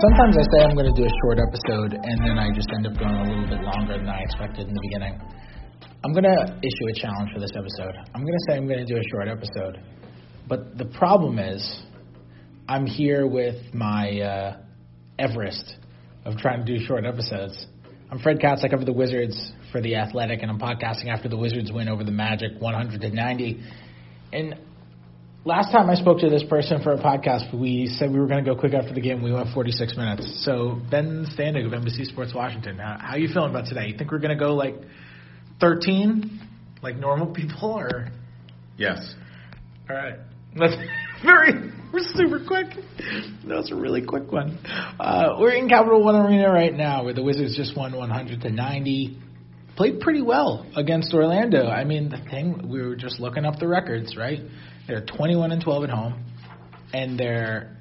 Sometimes I say I'm going to do a short episode, and then I just end up going a little bit longer than I expected in the beginning. I'm going to issue a challenge for this episode. I'm going to say I'm going to do a short episode. But the problem is, I'm here with my uh, Everest of trying to do short episodes. I'm Fred Katz. I cover the Wizards for The Athletic, and I'm podcasting after the Wizards win over the Magic 100 to 90. And last time I spoke to this person for a podcast, we said we were going to go quick after the game. We went 46 minutes. So Ben Standig of NBC Sports Washington, how, how are you feeling about today? You think we're going to go like 13, like normal people, or? Yes. All right. That's very. We're super quick. That was a really quick one. Uh, we're in Capital One Arena right now, where the Wizards just won 100 to 90. Played pretty well against Orlando. I mean, the thing we were just looking up the records, right? They're 21 and 12 at home, and they're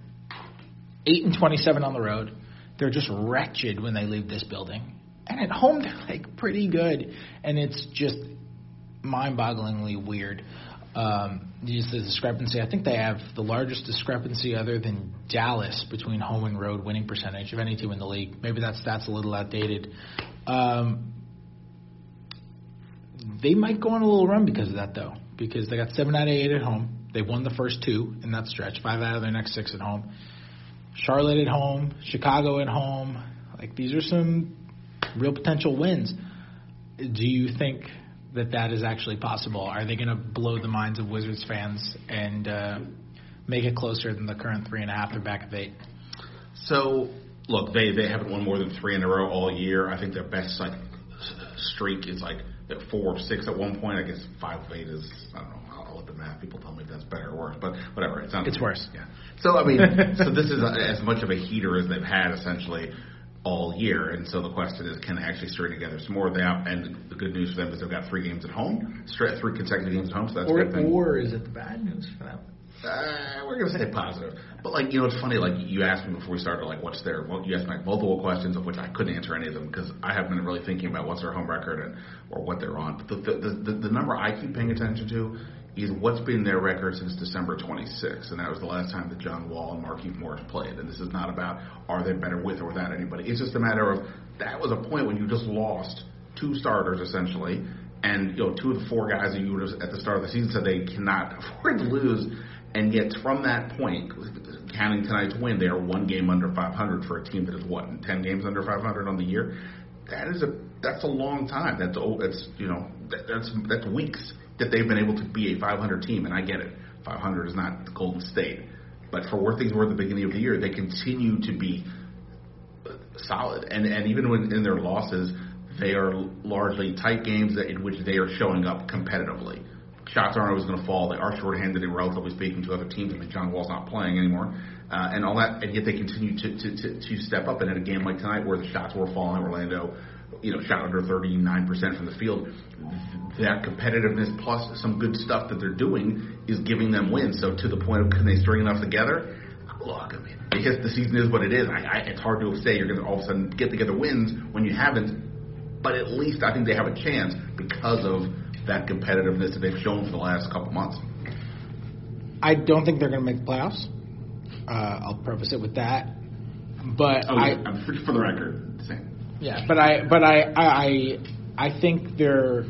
8 and 27 on the road. They're just wretched when they leave this building, and at home they're like pretty good, and it's just mind-bogglingly weird. Um, just the discrepancy. I think they have the largest discrepancy other than Dallas between home and road winning percentage of any team in the league. Maybe that stat's a little outdated. Um, they might go on a little run because of that, though, because they got seven out of eight at home. They won the first two in that stretch, five out of their next six at home. Charlotte at home, Chicago at home. Like these are some real potential wins. Do you think that that is actually possible? Are they going to blow the minds of Wizards fans and uh, make it closer than the current three and a half? They're back of eight. So look, they they haven't won more than three in a row all year. I think their best like streak is like four or six at one point. I guess five of eight is I don't know. I'll I'll let the math people tell me if that's better or worse, but whatever. It's not. It's worse. Yeah. So I mean, so this is a, as much of a heater as they've had essentially all year. And so the question is, can they actually string together some more? They have, and the good news for them is they've got three games at home, straight three consecutive games at home. So that's or, a good thing. Or is it the bad news for them? Uh, we're gonna say positive, but like you know, it's funny. Like you asked me before we started, like what's their? Well, you asked me like multiple questions of which I couldn't answer any of them because I haven't been really thinking about what's their home record and or what they're on. But the the, the the number I keep paying attention to is what's been their record since December 26th, and that was the last time that John Wall and Markieff Morris played. And this is not about are they better with or without anybody. It's just a matter of that was a point when you just lost two starters essentially, and you know two of the four guys that you would have at the start of the season said they cannot afford to lose. And yet, from that point, counting tonight's win, they are one game under 500 for a team that is what 10 games under 500 on the year. That is a that's a long time. That's oh, that's you know that, that's that's weeks that they've been able to be a 500 team. And I get it, 500 is not the Golden State, but for where things were at the beginning of the year, they continue to be solid. And and even when in their losses, they are largely tight games in which they are showing up competitively shots aren't always going to fall. They are shorthanded, relatively speaking, to other teams. I mean, John Wall's not playing anymore, uh, and all that, and yet they continue to, to, to, to step up. And in a game like tonight, where the shots were falling, Orlando, you know, shot under 39% from the field. That competitiveness plus some good stuff that they're doing is giving them wins. So to the point of can they string enough together? Look, I mean, because the season is what it is. I, I, it's hard to say you're going to all of a sudden get together wins when you haven't. But at least I think they have a chance because of that competitiveness that they've shown for the last couple months. I don't think they're going to make the playoffs. Uh, I'll preface it with that. But oh, I, yeah. for, for the record, same. Yeah, but I, but I, I, I think they're,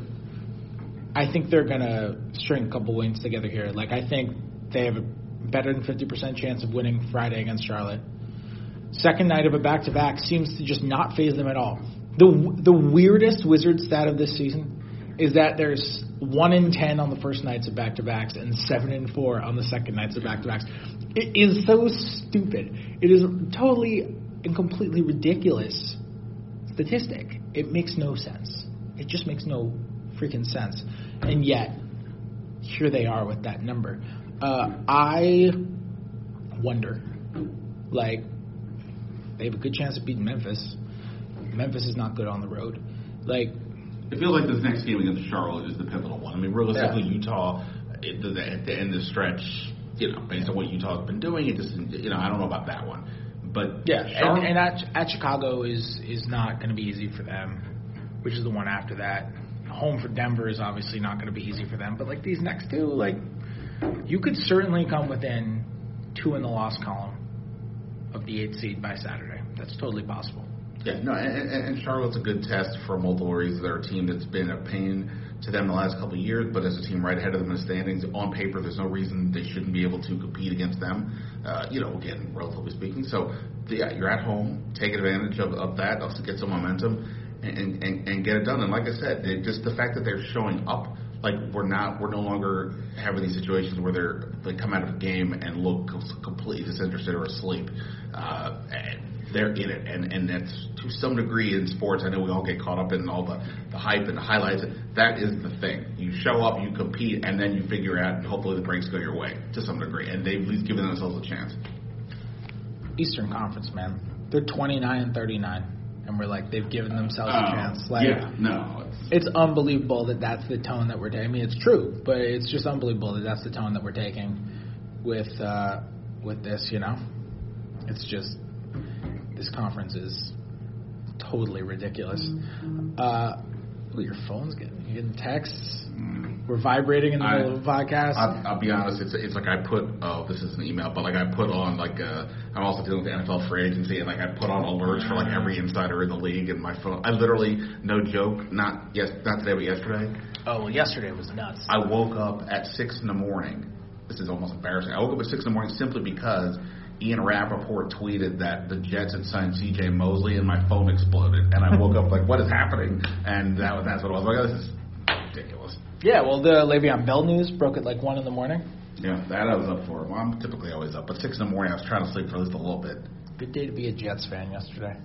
I think they're going to string a couple wins together here. Like I think they have a better than fifty percent chance of winning Friday against Charlotte. Second night of a back-to-back seems to just not phase them at all. The the weirdest Wizard stat of this season is that there's one in ten on the first nights of back to backs and seven in four on the second nights of back to backs. It is so stupid. It is totally and completely ridiculous statistic. It makes no sense. It just makes no freaking sense. And yet, here they are with that number. Uh, I wonder, like, they have a good chance of beating Memphis. Memphis is not good on the road. Like, it feels like this next game against Charlotte is the pivotal one. I mean, realistically, yeah. Utah at the, at the end of the stretch, you know, based on what Utah's been doing, it just, you know, I don't know about that one. But yeah, Charlotte, and, and at, at Chicago is is not going to be easy for them, which is the one after that. Home for Denver is obviously not going to be easy for them, but like these next two, like you could certainly come within two in the loss column of the eighth seed by Saturday. that's totally possible. Yeah, no, and, and, Charlotte's a good test for multiple reasons. They're a team that's been a pain to them the last couple of years, but as a team right ahead of them in the standings, on paper, there's no reason they shouldn't be able to compete against them. Uh, you know, again, relatively speaking. So, yeah, you're at home, take advantage of, of that, also get some momentum, and, and and get it done. And like I said, just the fact that they're showing up, like we're not, we're no longer having these situations where they're they come out of a game and look completely disinterested or asleep. Uh, they're in it, and and that's to some degree in sports. I know we all get caught up in all the the hype and the highlights. That is the thing. You show up, you compete, and then you figure out, and hopefully the breaks go your way to some degree. And they've at least given themselves a chance. Eastern Conference, man, they're 29 and 39, and we're like they've given themselves a Oh, chance. Like, yeah, no, it's, it's unbelievable that that's the tone that we're taking. I mean, it's true, but it's just unbelievable that that's the tone that we're taking with uh, with this. You know, it's just this conference is totally ridiculous. Uh, ooh, your phone's getting you getting texts. We're vibrating in the I- middle of a podcast. I'll, I'll be honest. It's it's like I put oh this is an email, but like I put on like uh I'm also dealing with the NFL free agency, and like I put on alerts for like every insider in the league, and my phone. I literally no joke, not yes not today but yesterday. oh well, yesterday was nuts. I woke up at six in the morning. This is almost embarrassing. I woke up at six in the morning simply because Ian Rapoport tweeted that the Jets had signed C.J. Mosley, and my phone exploded, and I woke up like, "What is happening?" And that was that's what I was like. oh, This is ridiculous. Yeah, well, the Le'Veon Bell news broke at like one in the morning. Yeah, that I was up for. Well, I'm typically always up, but six in the morning, I was trying to sleep for at least a little bit. Good day to be a Jets fan yesterday.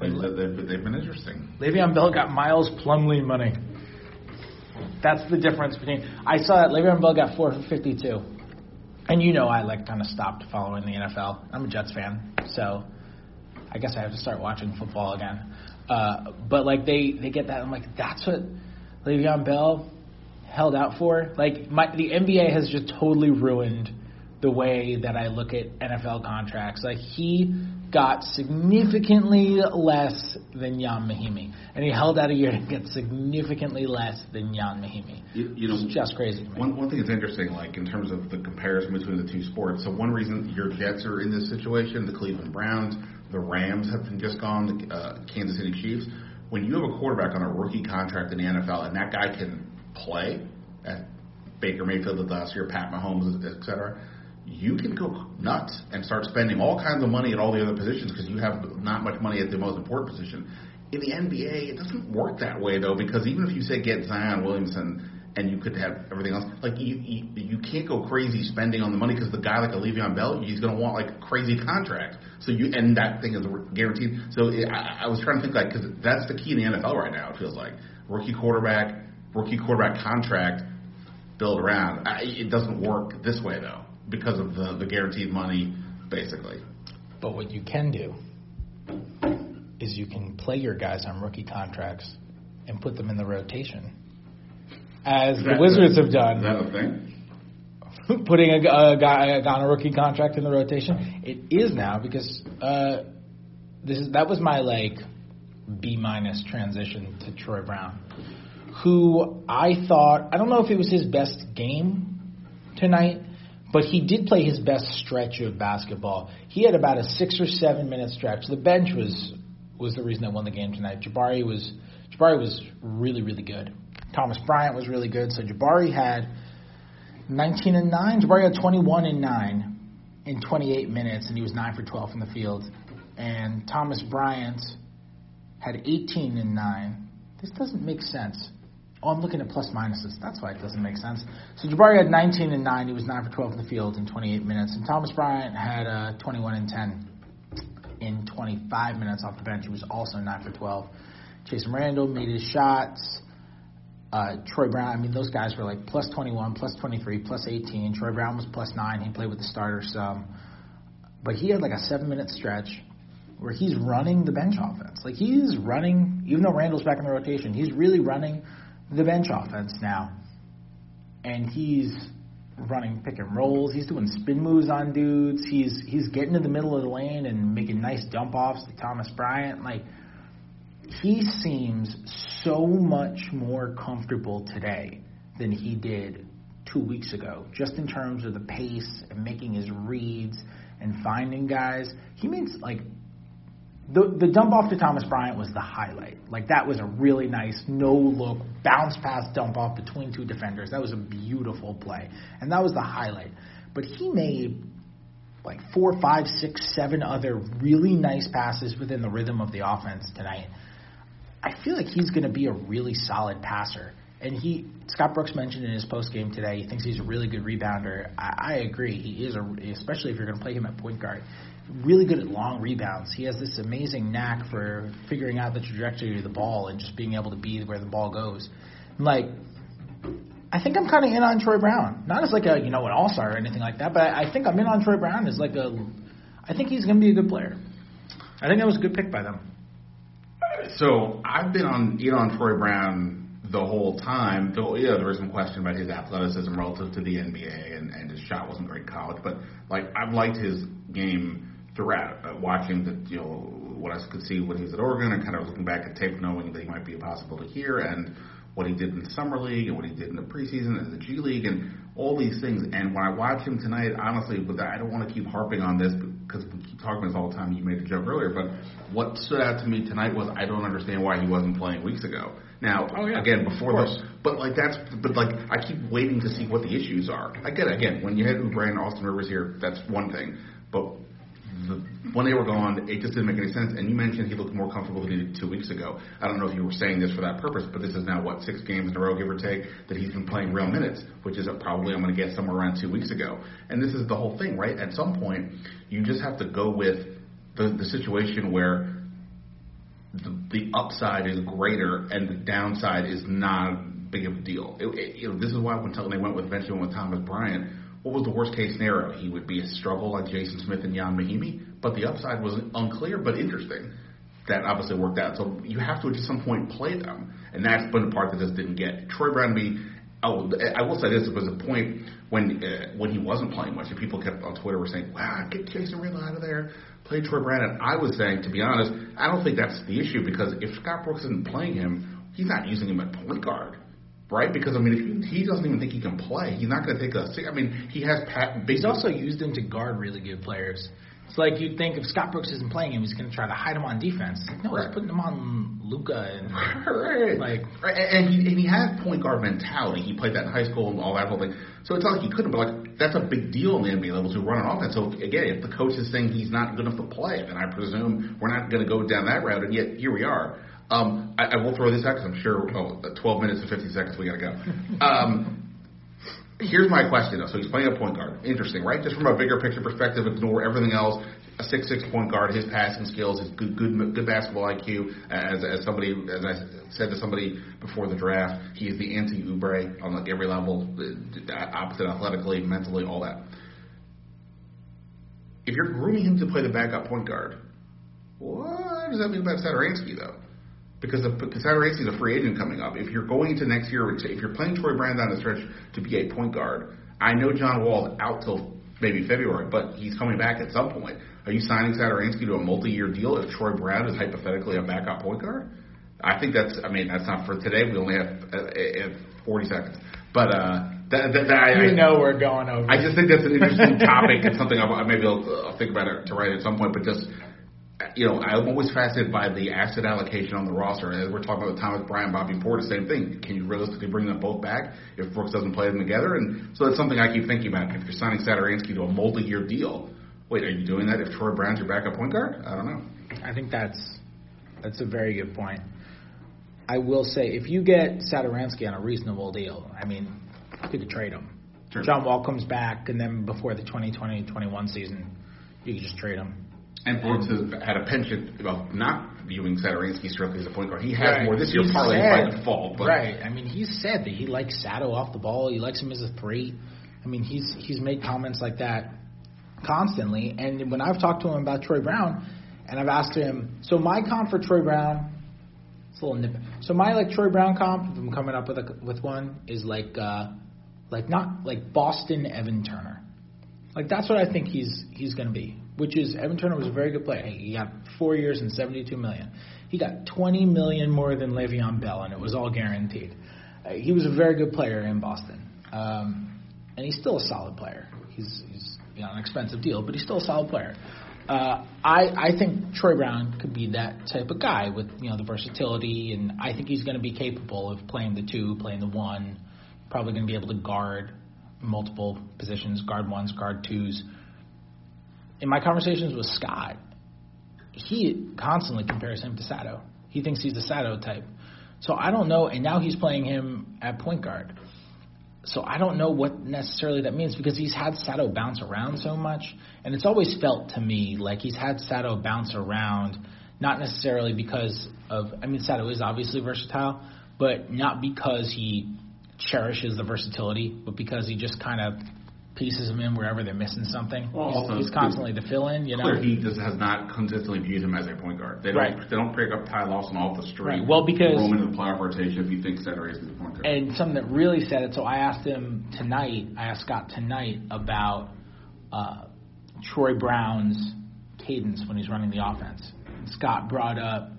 They've, they've, they've been interesting. Le'Veon Bell got Miles Plumlee money. That's the difference between. I saw that Le'Veon Bell got 452, and you know I like kind of stopped following the NFL. I'm a Jets fan, so I guess I have to start watching football again. Uh, but like they they get that, I'm like that's what Le'Veon Bell held out for. Like my the NBA has just totally ruined the way that I look at NFL contracts. Like he got significantly less than Ian Mahinmi, and he held out a year to get significantly less than Ian Mahinmi. You, you know, It's just crazy to me. One, one thing that's interesting, like in terms of the comparison between the two sports. So one reason your Jets are in this situation, the Cleveland Browns, the Rams have been just gone, the uh, Kansas City Chiefs. When you have a quarterback on a rookie contract in the NFL, and that guy can play at Baker Mayfield of last year, Pat Mahomes, et cetera, you can go nuts and start spending all kinds of money at all the other positions because you have not much money at the most important position. In the NBA, it doesn't work that way though, because even if you say get Zion Williamson and you could have everything else, like you you, you can't go crazy spending on the money because the guy like a Le'Veon Bell, he's going to want like crazy contract. So you and that thing is guaranteed. So it, I, I was trying to think like because that's the key in the NFL right now. It feels like rookie quarterback, rookie quarterback contract build around. I, it doesn't work this way though because of the the guaranteed money basically. But what you can do is you can play your guys on rookie contracts and put them in the rotation, as the that- Wizards have done. Is that a thing? putting a, a guy a guy on a rookie contract in the rotation. It is now because uh, this is that was my like B minus transition to Troy Brown, who I thought I don't know if it was his best game tonight, but he did play his best stretch of basketball. He had about a six or seven minute stretch. The bench was was the reason they won the game tonight. Jabari was Jabari was really really good. Thomas Bryant was really good. So Jabari had 19 and 9. Jabari had 21 and 9 in 28 minutes, and he was 9 for 12 from the field. And Thomas Bryant had 18 and 9. This doesn't make sense. Oh, I'm looking at plus minuses. That's why it doesn't make sense. So Jabari had 19 and 9. He was 9 for 12 in the field in 28 minutes. And Thomas Bryant had uh, 21 and 10 in 25 minutes off the bench. He was also 9 for 12. Chasson Randle made his shots uh, Troy Brown, I mean, those guys were like plus 21, plus 23, plus 18. Troy Brown was plus 9. He played with the starter some. But he had like a seven minute stretch where he's running the bench offense. Like he's running, even though Randle's back in the rotation, he's really running the bench offense now. And he's running pick and rolls. He's doing spin moves on dudes. He's he's getting to the middle of the lane and making nice dump offs to Thomas Bryant. Like he seems so much more comfortable today than he did two weeks ago, just in terms of the pace and making his reads and finding guys. He means like the the dump off to Thomas Bryant was the highlight. Like that was a really nice no look bounce pass dump off between two defenders. That was a beautiful play, and that was the highlight. But he made like four, five, six, seven other really nice passes within the rhythm of the offense tonight. I feel like he's going to be a really solid passer. And he, Scott Brooks mentioned in his post game today, he thinks he's a really good rebounder. I, I agree. He is a, especially if you're going to play him at point guard really good at long rebounds. He has this amazing knack for figuring out the trajectory of the ball and just being able to be where the ball goes. Like, I think I'm kind of in on Troy Brown, not as like a you know an all star or anything like that, but I think I'm in on Troy Brown as like a. I think he's going to be a good player. I think that was a good pick by them. So I've been on in on Troy Brown the whole time. Though yeah, there was some question about his athleticism relative to the NBA, and, and his shot wasn't great in college. But like I've liked his game throughout, uh, watching the you know what I could see when he was at Oregon, and kind of looking back at tape, knowing that he might be a possibility here, and what he did in the summer league and what he did in the preseason and the G League and all these things. And when I watch him tonight, honestly, but I don't want to keep harping on this because we keep talking about this all the time. You made the joke earlier, but what stood out to me tonight was I don't understand why he wasn't playing weeks ago. Now, oh, yeah. again, before this, but like that's, but like I keep waiting to see what the issues are. I get it. Again, when you had Oubre and Austin Rivers here, that's one thing. But when they were gone, it just didn't make any sense. And you mentioned he looked more comfortable than he did two weeks ago. I don't know if you were saying this for that purpose, but this is now what six games in a row, give or take, that he's been playing real minutes, which is probably I'm going to guess somewhere around two weeks ago. And this is the whole thing, right? At some point, you just have to go with the, the situation where the, the upside is greater and the downside is not big of a deal. It, it, you know, this is why when they went with eventually went with Thomas Bryant what was the worst case scenario? He would be a struggle like Jason Smith and Ian Mahinmi, but the upside was unclear but interesting. That obviously worked out. So you have to at some point play them, and that's been the part that just didn't get. Troy Brownby. Oh, I will say this: was a point when uh, when he wasn't playing much, and people kept on Twitter were saying, "Wow, get Chasson Randle out of there, play Troy Brown." I was saying, to be honest, I don't think that's the issue because if Scott Brooks isn't playing him, he's not using him at point guard right? Because I mean, if he doesn't even think he can play, he's not going to take a. I mean, he has pat. He's also used him to guard really good players. It's like you'd think if Scott Brooks isn't playing him, he's going to try to hide him on defense. No, right. he's putting him on Luka and right. like right. and he and he has point guard mentality. He played that in high school and all that whole thing. So it's not like he couldn't, but like that's a big deal in the NBA level to run an offense. So again, if the coach is saying he's not good enough to play, then I presume we're not going to go down that route. And yet here we are. Um, I, I will throw this out because I'm sure oh, 12 minutes and 50 seconds we got to go. Um, here's my question though. So he's playing a point guard. Interesting, right? Just from a bigger picture perspective, ignore everything else. A six six point guard, his passing skills, his good good good basketball IQ. As as somebody as I said to somebody before the draft, he is the anti Oubre on like every level, opposite athletically, mentally, all that. If you're grooming him to play the backup point guard, what does that mean about Satoransky though? Because the Satoransky is a free agent coming up. If you're going into next year, if you're playing Troy Brown down the stretch to be a point guard, I know John Wall's out till maybe February, but he's coming back at some point. Are you signing Satoransky to a multi-year deal if Troy Brown is hypothetically a backup point guard? I think that's. I mean, that's not for today. We only have uh, uh 40 seconds, but. uh that, that, that I, know we're going over. I just think that's an interesting topic and something I'll, maybe I'll, I'll think about it to write at some point. But just you know, I'm always fascinated by the asset allocation on the roster. As we're talking about the Thomas Bryant, Bobby Portis, same thing. Can you realistically bring them both back if Brooks doesn't play them together? And so that's something I keep thinking about. If you're signing Satoransky to a multi-year deal, wait, are you doing that if Troy Brown's your backup point guard? I don't know. I think that's that's a very good point. I will say, if you get Satoransky on a reasonable deal, I mean, you could trade him. Sure. John Wall comes back, and then before the 2020-21 season, you could just trade him and Brooks has had a penchant about not viewing Satoransky strictly as a point guard. He has right. more this year, partly by default. But. Right. I mean, he's said that he likes Sato off the ball. He likes him as a three. I mean, he's he's made comments like that constantly. And when I've talked to him about Troy Brown, and I've asked him, so my comp for Troy Brown, it's a little nip. So my like Troy Brown comp, if I'm coming up with a, with one, is like uh, like not like Boston Evan Turner. Like that's what I think he's he's going to be which is Evan Turner was a very good player. He got four years and 72 million. He got 20 million more than Le'Veon Bell, and it was all guaranteed. Uh, he was a very good player in Boston, um, and he's still a solid player. He's, he's you know, an expensive deal, but he's still a solid player. Uh, I I think Troy Brown could be that type of guy with you know the versatility, and I think he's going to be capable of playing the two, playing the one. Probably going to be able to guard multiple positions, guard ones, guard twos. In my conversations with Scott, he constantly compares him to Sato. He thinks he's the Sato type. So I don't know, and now he's playing him at point guard. So I don't know what necessarily that means because he's had Sato bounce around so much, and it's always felt to me like he's had Sato bounce around, not necessarily because of. I mean, Sato is obviously versatile, but not because he cherishes the versatility, but because he just kind of pieces him in wherever they're missing something. Well, he's, also, he's constantly to fill in, you know. Clear he just has not consistently viewed him as a point guard. They don't Right. they don't pick up Ty Lawson off the street. Right. Well, because- him into the playoff rotation if you think Cedric is the point guard. And something that really said it. So I asked him tonight. I asked Scott tonight about uh, Troy Brown's cadence when he's running the offense. Scott brought up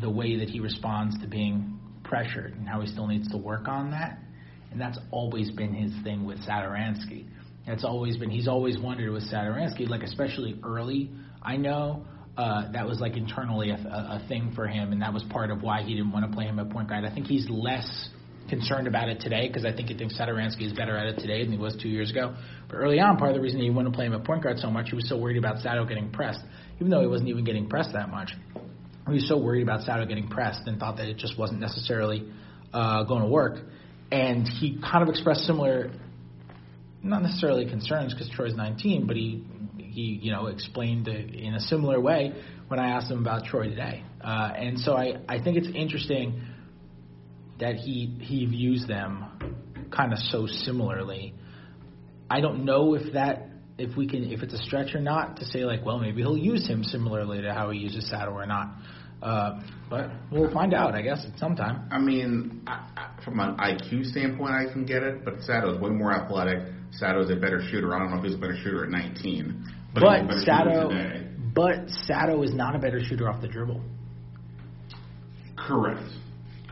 the way that he responds to being pressured and how he still needs to work on that. And that's always been his thing with Satoransky. That's always been. He's always wondered with Satoransky, like especially early. I know uh, that was like internally a, a, a thing for him, and that was part of why he didn't want to play him at point guard. I think he's less concerned about it today because I think he thinks Satoransky is better at it today than he was two years ago. But early on, part of the reason he wanted to play him at point guard so much, he was so worried about Sato getting pressed, even though he wasn't even getting pressed that much. He was so worried about Sato getting pressed and thought that it just wasn't necessarily uh, going to work. And he kind of expressed similar, not necessarily concerns because Troy's 19, but he he you know explained in a similar way when I asked him about Troy today. Uh, and so I I think it's interesting that he he views them kind of so similarly. I don't know if that if we can if it's a stretch or not to say like well maybe he'll use him similarly to how he uses Sato or not. Uh, but we'll find out, I guess, at some time. I mean, I, I, from an IQ standpoint, I can get it, but Sato's way more athletic. Sato's a better shooter. I don't know if he's a better shooter at 19, but, But, he's a better Sato, but Sato is not a better shooter off the dribble. Correct.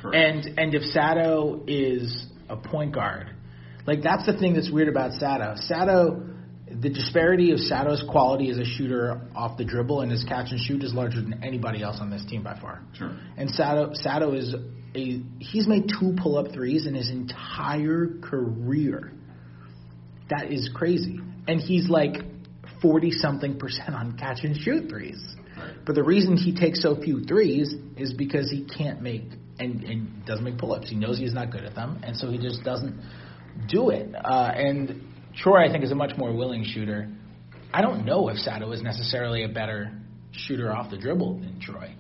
Correct. And and if Sato is a point guard, like that's the thing that's weird about Sato. Sato, the disparity of Sato's quality as a shooter off the dribble and his catch and shoot is larger than anybody else on this team by far. sure. And Sato Sato is a he's made two pull up threes in his entire career. That is crazy. And he's like forty something percent on catch and shoot threes. Right. But the reason he takes so few threes is because he can't make and, and doesn't make pull ups. He knows he's not good at them, and so he just doesn't do it. Uh, and Troy, I think, is a much more willing shooter. I don't know if Sato is necessarily a better shooter off the dribble than Troy.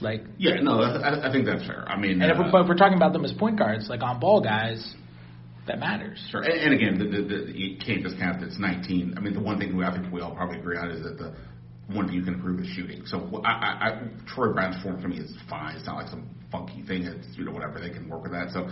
Like, Yeah, no, I, I think that's fair. I mean, and if uh, we're, but if we're talking about them as point guards, like on ball guys, that matters. Sure, and, and again, the, the, the, you can't discount that it's 19. I mean, the one thing we, I think we all probably agree on is that the one thing you can improve is shooting. So I, I, I, Troy Brown's form for me is fine. It's not like some funky thing. It's you know whatever they can work with that. So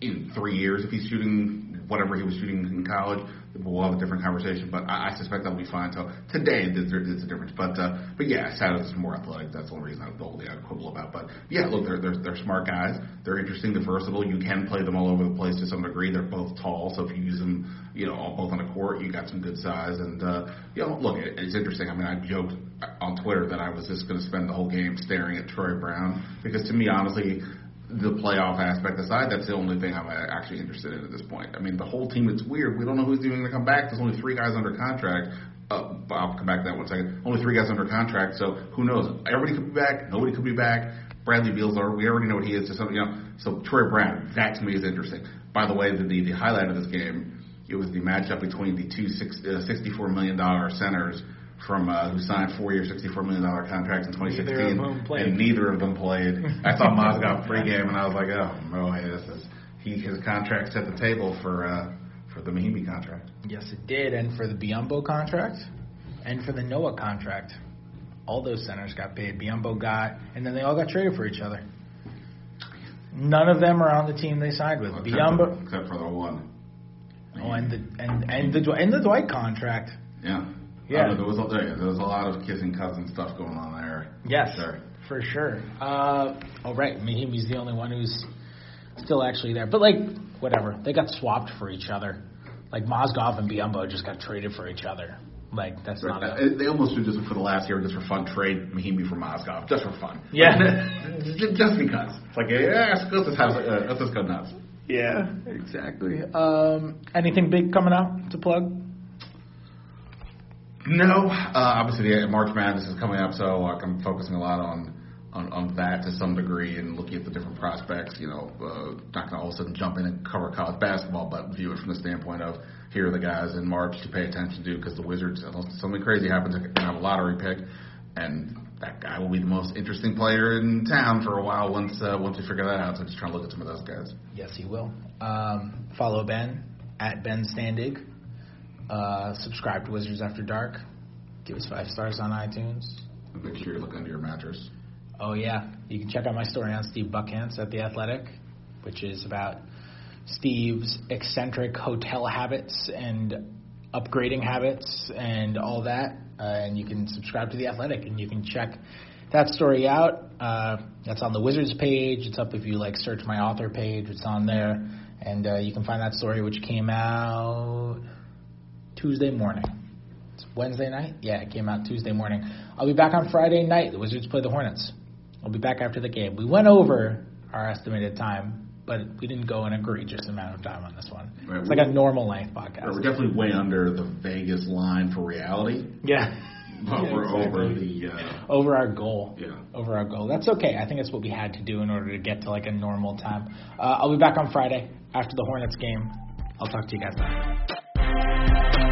in three years, if he's shooting whatever he was shooting in college, we'll have a different conversation. But I, I suspect that'll be fine. So today, there's, there's a difference. But uh, but yeah, Sato's is more athletic. That's the only reason I the only I quibble about. But yeah, look, they're, they're they're smart guys. They're interesting. They're versatile. You can play them all over the place to some degree. They're both tall, so if you use them, you know, all, both on the court, you got some good size. And uh, you know, look, it, it's interesting. I mean, I joked on Twitter that I was just going to spend the whole game staring at Troy Brown because to me, honestly the playoff aspect aside, that's the only thing I'm actually interested in at this point. I mean, the whole team, it's weird. We don't know who's even going to come back. There's only three guys under contract. Uh, I'll come back to that one second. Only three guys under contract, so who knows? Everybody could be back. Nobody could be back. Bradley Beals are. We already know what he is. Some, you know. So Troy Brown, that to me is interesting. By the way, the the, the highlight of this game, it was the matchup between the two six, uh, 64 million dollar centers from uh, who signed four-year, sixty-four million dollar contracts in 2016, Neither of them played. and neither of them played. I saw Mozgov pregame, and I was like, oh, boy, this is he his contract set the table for uh, for the Mahinmi contract. Yes, it did, and for the Biyombo contract, and for the Noah contract, all those centers got paid. Biyombo got, and then they all got traded for each other. None of them are on the team they signed with. Except Biyombo, for, except for the one. oh, and the and and the and the Dwight contract. Yeah. Yeah. Uh, there was a, there, there was a lot of kissing cousin stuff going on there. Yes, Sure. for sure. Uh, oh, right. Mahinmi's the only one who's still actually there. But, like, whatever. They got swapped for each other. Like, Mozgov and Biyombo just got traded for each other. Like that's Right. not a Uh, They almost do just for the last year, just for fun, trade Mahinmi for Mozgov, just for fun. Yeah. Like, just because. It's like, yeah, let's just have, uh, let's just go nuts. yeah, exactly. Um, anything big coming out to plug? No, uh, obviously the March Madness is coming up, so like, I'm focusing a lot on, on on that to some degree and looking at the different prospects. You know, uh, not gonna all of a sudden jump in and cover college basketball, but view it from the standpoint of here are the guys in March to pay attention to because the Wizards, unless something crazy happens, can have a lottery pick, and that guy will be the most interesting player in town for a while once uh, once we figure that out. So I'm just trying to look at some of those guys. Yes, he will. Um, follow Ben at Ben Standig. Uh, subscribe to Wizards After Dark. Give us five stars on iTunes. And make sure you look under your mattress. Oh yeah, you can check out my story on Steve Buckhantz at the Athletic, which is about Steve's eccentric hotel habits and upgrading habits and all that. Uh, and you can subscribe to the Athletic and you can check that story out. Uh, that's on the Wizards page. It's up if you like search my author page. It's on there, and uh, you can find that story which came out Tuesday morning. It's Wednesday night? Yeah, it came out Tuesday morning. I'll be back on Friday night. The Wizards play the Hornets. I'll be back after the game. We went over our estimated time, but we didn't go an egregious amount of time on this one. Right, It's like a normal length podcast. We're definitely way under the Vegas line for reality, Yeah. but Yeah, we're over the. Uh, Over our goal. Yeah. Over our goal. That's okay. I think it's what we had to do in order to get to like a normal time. Uh, I'll be back on Friday after the Hornets game. I'll talk to you guys then.